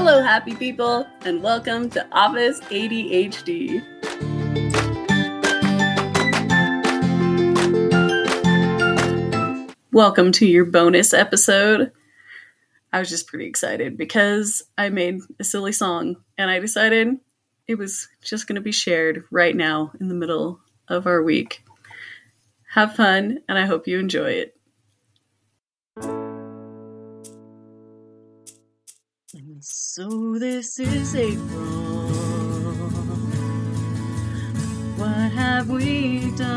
Hello, happy people, and welcome to Office ADHD. Welcome to your bonus episode. I was just pretty excited because I made a silly song and I decided it was just going to be shared right now in the middle of our week. Have fun, and I hope you enjoy it. So this is April. What have we done?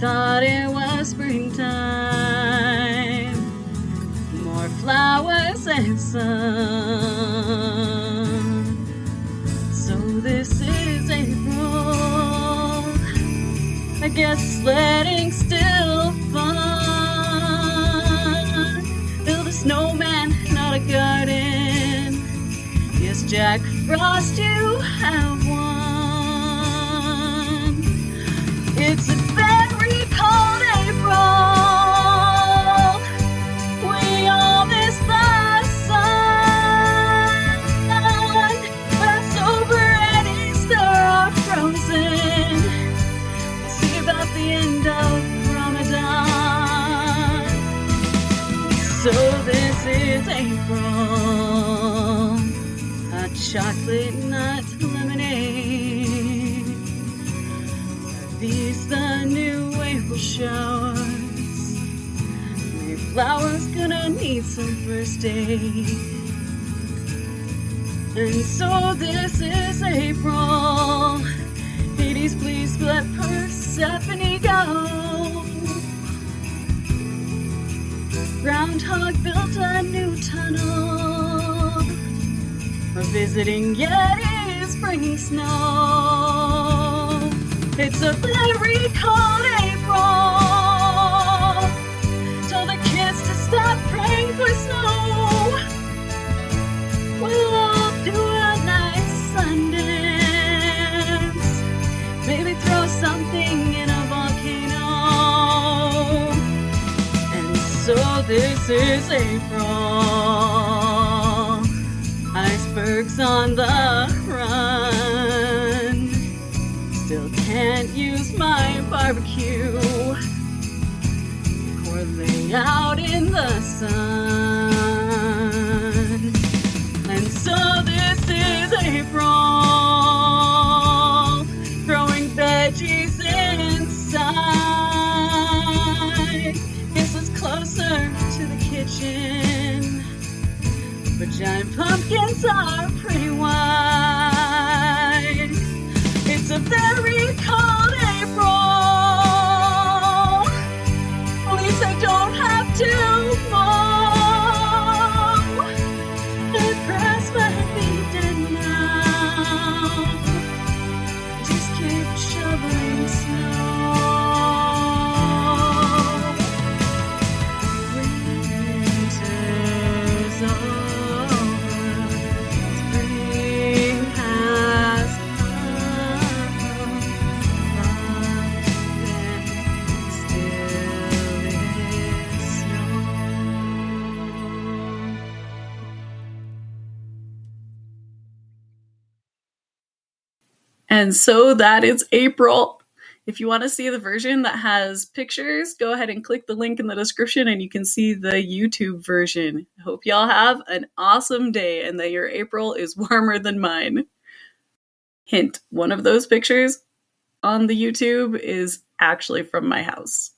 Thought it was springtime. More flowers and sun. So this is April. I guess sledding snowman, not a garden. Yes, Jack Frost, you have won. It's a very cold April. We all miss the sun. And Easter are frozen. See about the end of is April. Hot chocolate nut lemonade. Are these the new April showers? Mayflower's gonna need some first aid. And so this is Groundhog built a new tunnel for visiting Yetis bringing snow. It's a very cold this is April. Icebergs on the run. Still can't use my barbecue. Or lay out in the sun. But giant pumpkins are pretty wide. And so that is April. If you want to see the version that has pictures, go ahead and click the link in the description and you can see the YouTube version. Hope y'all have an awesome day and that your April is warmer than mine. Hint one of those pictures on the YouTube is actually from my house.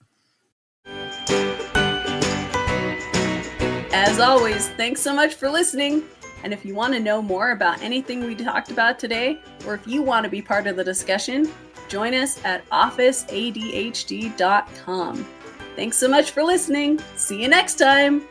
As always, thanks so much for listening. And if you want to know more about anything we talked about today, or if you want to be part of the discussion, join us at officeadhd.com. Thanks so much for listening. See you next time.